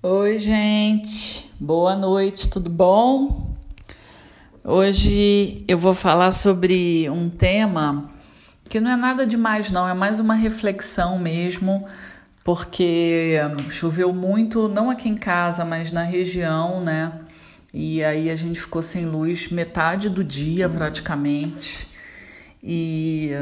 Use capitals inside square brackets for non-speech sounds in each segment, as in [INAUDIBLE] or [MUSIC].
Oi, gente. Boa noite, tudo bom? Hoje eu vou falar sobre um tema que não é nada demais, não, é mais uma reflexão mesmo, porque choveu muito, não aqui em casa, mas na região, né? E aí a gente ficou sem luz metade do dia praticamente. E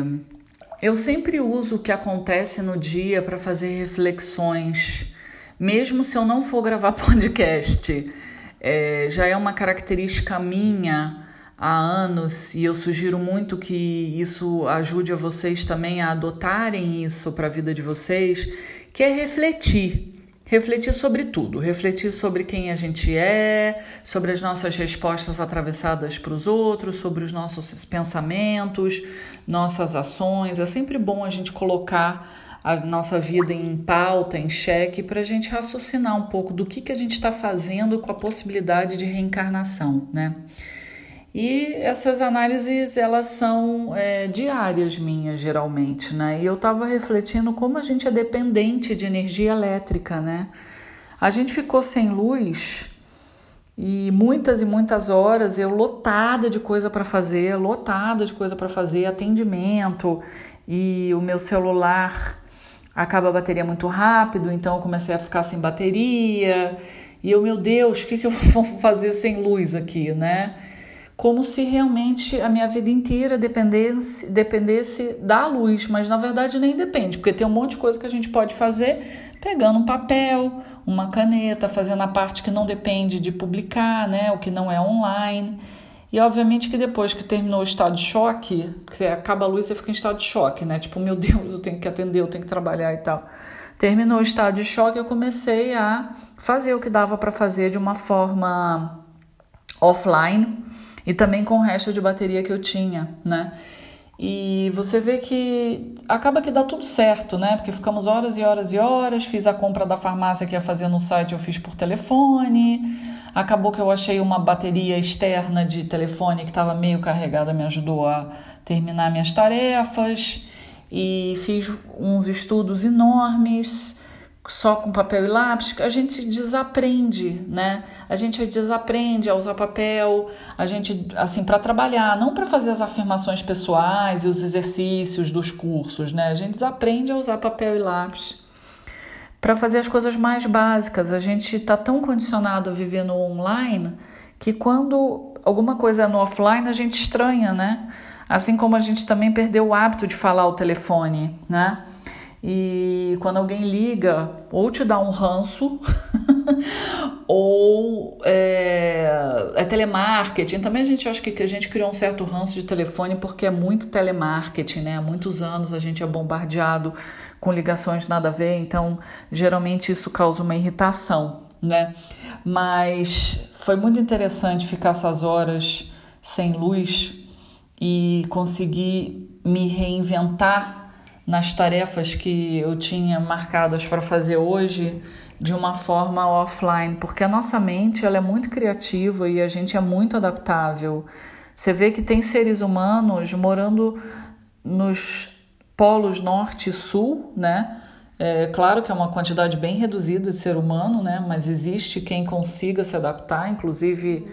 eu sempre uso o que acontece no dia para fazer reflexões mesmo se eu não for gravar [LAUGHS] podcast. É, já é uma característica minha há anos e eu sugiro muito que isso ajude a vocês também a adotarem isso para a vida de vocês, que é refletir. Refletir sobre tudo, refletir sobre quem a gente é, sobre as nossas respostas atravessadas para os outros, sobre os nossos pensamentos, nossas ações. É sempre bom a gente colocar a nossa vida em pauta, em xeque, para a gente raciocinar um pouco do que, que a gente está fazendo com a possibilidade de reencarnação, né? E essas análises, elas são é, diárias minhas, geralmente, né? E eu estava refletindo como a gente é dependente de energia elétrica, né? A gente ficou sem luz e muitas e muitas horas eu lotada de coisa para fazer, lotada de coisa para fazer, atendimento e o meu celular acaba a bateria muito rápido, então eu comecei a ficar sem bateria. E eu, meu Deus, o que, que eu [LAUGHS] vou fazer sem luz aqui, né? Como se realmente a minha vida inteira dependesse, dependesse da luz, mas na verdade nem depende, porque tem um monte de coisa que a gente pode fazer pegando um papel, uma caneta, fazendo a parte que não depende de publicar, né? O que não é online. E obviamente que depois que terminou o estado de choque, que acaba a luz, você fica em estado de choque, né? Tipo, meu Deus, eu tenho que atender, eu tenho que trabalhar e tal. Terminou o estado de choque, eu comecei a fazer o que dava para fazer de uma forma offline e também com o resto de bateria que eu tinha, né? E você vê que acaba que dá tudo certo, né? Porque ficamos horas e horas e horas. Fiz a compra da farmácia que ia fazer no site, eu fiz por telefone. Acabou que eu achei uma bateria externa de telefone que estava meio carregada, me ajudou a terminar minhas tarefas. E fiz uns estudos enormes só com papel e lápis, a gente desaprende, né? A gente desaprende a usar papel, a gente assim para trabalhar, não para fazer as afirmações pessoais e os exercícios dos cursos, né? A gente desaprende a usar papel e lápis para fazer as coisas mais básicas. A gente está tão condicionado a viver no online que quando alguma coisa é no offline a gente estranha, né? Assim como a gente também perdeu o hábito de falar o telefone, né? E quando alguém liga, ou te dá um ranço, [LAUGHS] ou é, é, telemarketing. Também a gente acha que a gente criou um certo ranço de telefone porque é muito telemarketing, né? Há muitos anos a gente é bombardeado com ligações nada a ver, então geralmente isso causa uma irritação, né? Mas foi muito interessante ficar essas horas sem luz e conseguir me reinventar nas tarefas que eu tinha marcadas para fazer hoje de uma forma offline, porque a nossa mente ela é muito criativa e a gente é muito adaptável. Você vê que tem seres humanos morando nos polos norte e sul, né? É claro que é uma quantidade bem reduzida de ser humano, né? Mas existe quem consiga se adaptar, inclusive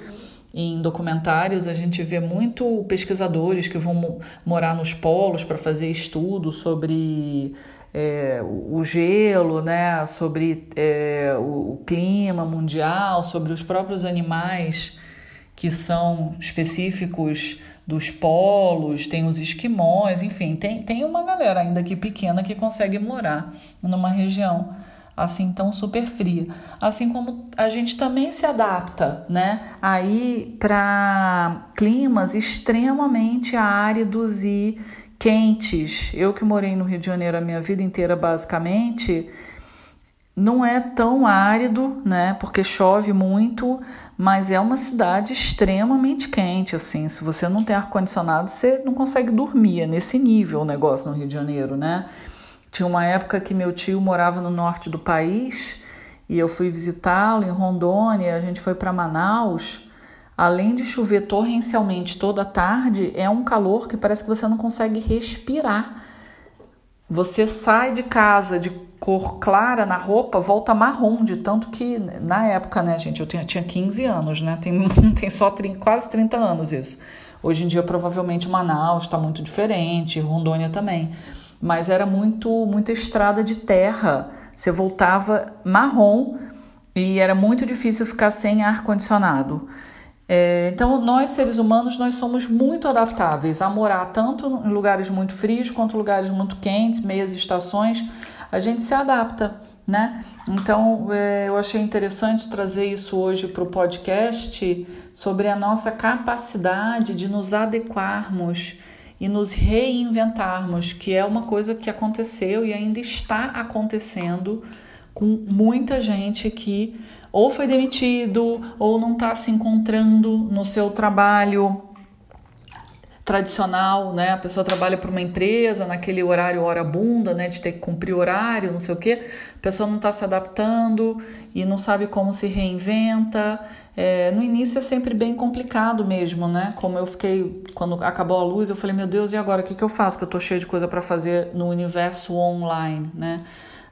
em documentários a gente vê muito pesquisadores que vão morar nos polos para fazer estudos sobre é, o gelo, né, sobre é, o clima mundial, sobre os próprios animais que são específicos dos polos, tem os esquimós, enfim, tem, tem uma galera ainda aqui pequena que consegue morar numa região assim tão super fria. Assim como a gente também se adapta, né? Aí para climas extremamente áridos e quentes. Eu que morei no Rio de Janeiro a minha vida inteira basicamente, não é tão árido, né? Porque chove muito, mas é uma cidade extremamente quente, assim. Se você não tem ar condicionado, você não consegue dormir. É nesse nível o negócio no Rio de Janeiro, né? Tinha uma época que meu tio morava no norte do país e eu fui visitá-lo em Rondônia, a gente foi para Manaus. Além de chover torrencialmente toda tarde, é um calor que parece que você não consegue respirar. Você sai de casa de cor clara na roupa volta marrom, de tanto que na época, né, gente, eu tinha, tinha 15 anos, né? Tem, [LAUGHS] tem só 30, quase 30 anos isso. Hoje em dia, provavelmente, Manaus está muito diferente, Rondônia também. Mas era muito, muita estrada de terra. Você voltava marrom e era muito difícil ficar sem ar-condicionado. É, então, nós seres humanos, nós somos muito adaptáveis a morar tanto em lugares muito frios quanto lugares muito quentes, meias estações. A gente se adapta, né? Então, é, eu achei interessante trazer isso hoje para o podcast sobre a nossa capacidade de nos adequarmos e nos reinventarmos, que é uma coisa que aconteceu e ainda está acontecendo com muita gente que ou foi demitido ou não está se encontrando no seu trabalho tradicional, né? A pessoa trabalha para uma empresa naquele horário hora bunda, né? De ter que cumprir horário, não sei o quê. A pessoa não está se adaptando e não sabe como se reinventa. É, no início é sempre bem complicado mesmo, né? Como eu fiquei quando acabou a luz, eu falei meu Deus e agora o que, que eu faço? Que eu tô cheio de coisa para fazer no universo online, né?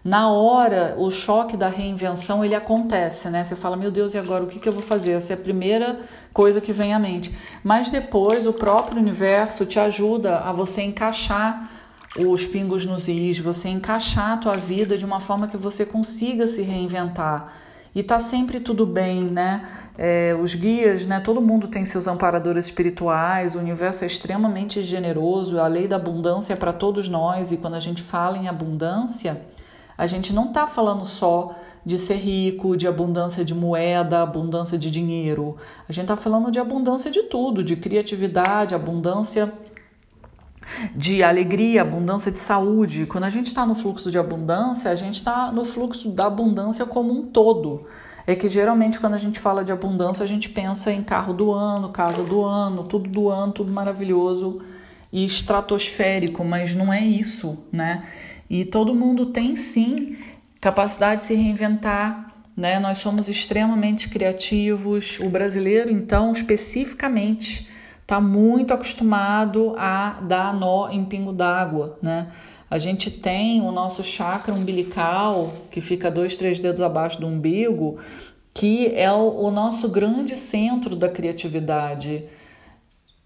Na hora, o choque da reinvenção ele acontece, né? Você fala, meu Deus, e agora o que, que eu vou fazer? Essa é a primeira coisa que vem à mente. Mas depois, o próprio universo te ajuda a você encaixar os pingos nos is, você encaixar a tua vida de uma forma que você consiga se reinventar. E tá sempre tudo bem, né? É, os guias, né? Todo mundo tem seus amparadores espirituais, o universo é extremamente generoso, a lei da abundância é para todos nós, e quando a gente fala em abundância a gente não está falando só de ser rico, de abundância de moeda, abundância de dinheiro. A gente está falando de abundância de tudo, de criatividade, abundância de alegria, abundância de saúde. Quando a gente está no fluxo de abundância, a gente está no fluxo da abundância como um todo. É que geralmente quando a gente fala de abundância, a gente pensa em carro do ano, casa do ano, tudo do ano, tudo maravilhoso e estratosférico, mas não é isso, né? E todo mundo tem sim capacidade de se reinventar, né? Nós somos extremamente criativos. O brasileiro, então, especificamente, está muito acostumado a dar nó em pingo d'água, né? A gente tem o nosso chakra umbilical, que fica dois, três dedos abaixo do umbigo, que é o, nosso grande centro da criatividade.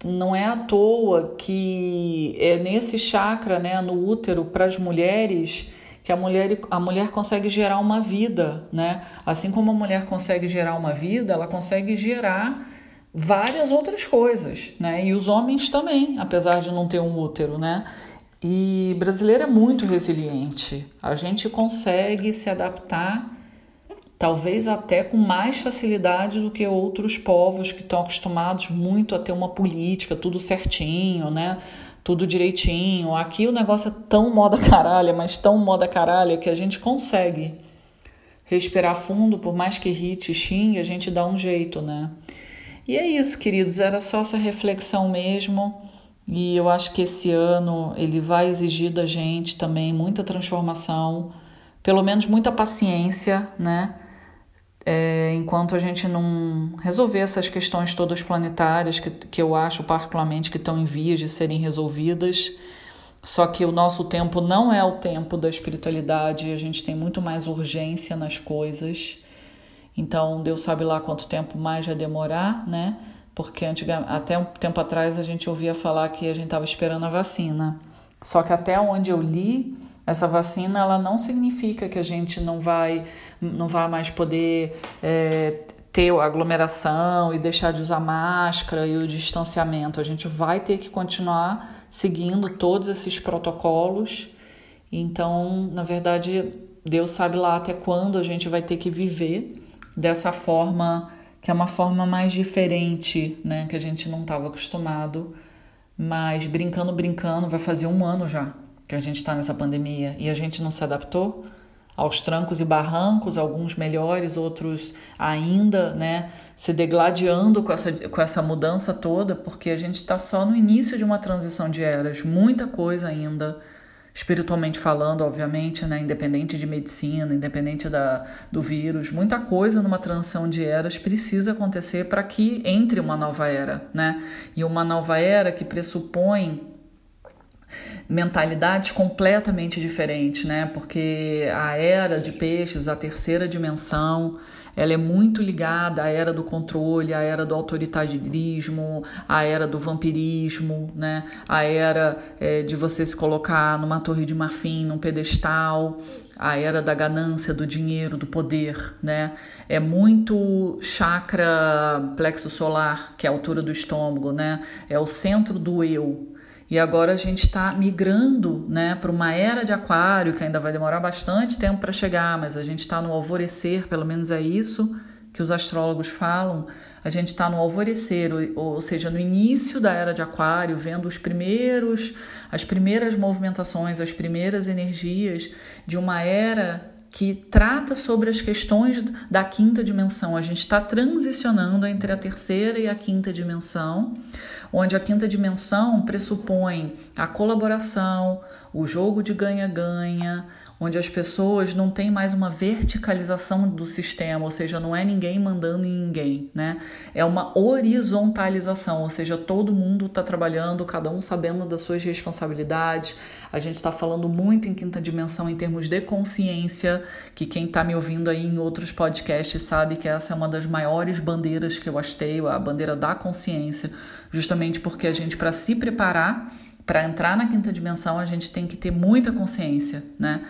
Não é à toa que é nesse chakra, né, no útero, para as mulheres, que a mulher, a mulher consegue gerar uma vida, né? Assim como a mulher consegue gerar uma vida, ela consegue gerar várias outras coisas, né? E os homens também, apesar de não ter um útero, né? E brasileiro é muito resiliente. A gente consegue se adaptar talvez até com mais facilidade do que outros povos que estão acostumados muito a ter uma política, tudo certinho, né? Tudo direitinho. Aqui o negócio é tão moda caralha, mas tão moda caralha que a gente consegue respirar fundo, por mais que irrite xingue, a gente dá um jeito, né? E é isso, queridos, era só essa reflexão mesmo. E eu acho que esse ano ele vai exigir da gente também muita transformação, pelo menos muita paciência, né? É, enquanto a gente não resolver essas questões todas planetárias, que, que eu acho particularmente que estão em vias de serem resolvidas. Só que o nosso tempo não é o tempo da espiritualidade, a gente tem muito mais urgência nas coisas. Então, Deus sabe lá quanto tempo mais vai demorar, né? Porque até um tempo atrás a gente ouvia falar que a gente estava esperando a vacina. Só que até onde eu li, essa vacina ela não significa que a gente não vai, não vai mais poder é, ter aglomeração e deixar de usar máscara e o distanciamento. A gente vai ter que continuar seguindo todos esses protocolos. Então, na verdade, Deus sabe lá até quando a gente vai ter que viver dessa forma que é uma forma mais diferente, né, que a gente não estava acostumado. Mas brincando, brincando, vai fazer um ano já que a gente está nessa pandemia e a gente não se adaptou aos trancos e barrancos, alguns melhores, outros ainda, né, se degladiando com essa, com essa mudança toda, porque a gente está só no início de uma transição de eras, muita coisa ainda, espiritualmente falando, obviamente, né, independente de medicina, independente da, do vírus, muita coisa numa transição de eras precisa acontecer para que entre uma nova era, né, e uma nova era que pressupõe mentalidades completamente diferentes, né? Porque a era de peixes, a terceira dimensão, ela é muito ligada à era do controle, à era do autoritarismo, à era do vampirismo, né? à era é, de você se colocar numa torre de marfim, num pedestal, a era da ganância, do dinheiro, do poder, né? É muito chakra plexo solar, que é a altura do estômago, né? É o centro do eu, e agora a gente está migrando né, para uma era de aquário, que ainda vai demorar bastante tempo para chegar, mas a gente está no alvorecer, pelo menos é isso que os astrólogos falam. A gente está no alvorecer, ou, seja, no início da era de aquário, vendo os primeiros, as primeiras movimentações, as primeiras energias de uma era que trata sobre as questões da quinta dimensão. A gente está transicionando entre a terceira e a quinta dimensão, onde a quinta dimensão pressupõe a colaboração, o jogo de ganha-ganha, onde as pessoas não têm mais uma verticalização do sistema, ou seja, não é ninguém mandando em ninguém, né? É uma horizontalização, ou seja, todo mundo está trabalhando, cada um sabendo das suas responsabilidades. A gente está falando muito em quinta dimensão em termos de consciência, que quem está me ouvindo aí em outros podcasts sabe que essa é uma das maiores bandeiras que eu hasteio, a bandeira da consciência, justamente porque a gente, para se preparar para entrar na quinta dimensão, a gente tem que ter muita consciência, né?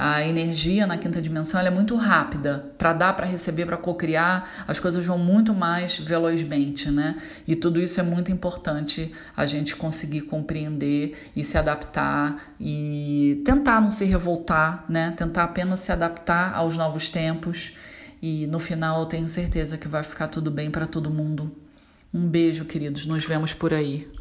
A energia na quinta dimensão é muito rápida. Para dar, para receber, para cocriar, as coisas vão muito mais velozmente, né? E tudo isso é muito importante a gente conseguir compreender e se adaptar e tentar não se revoltar, né? Tentar apenas se adaptar aos novos tempos. E no final eu tenho certeza que vai ficar tudo bem para todo mundo. Um beijo, queridos. Nos vemos por aí.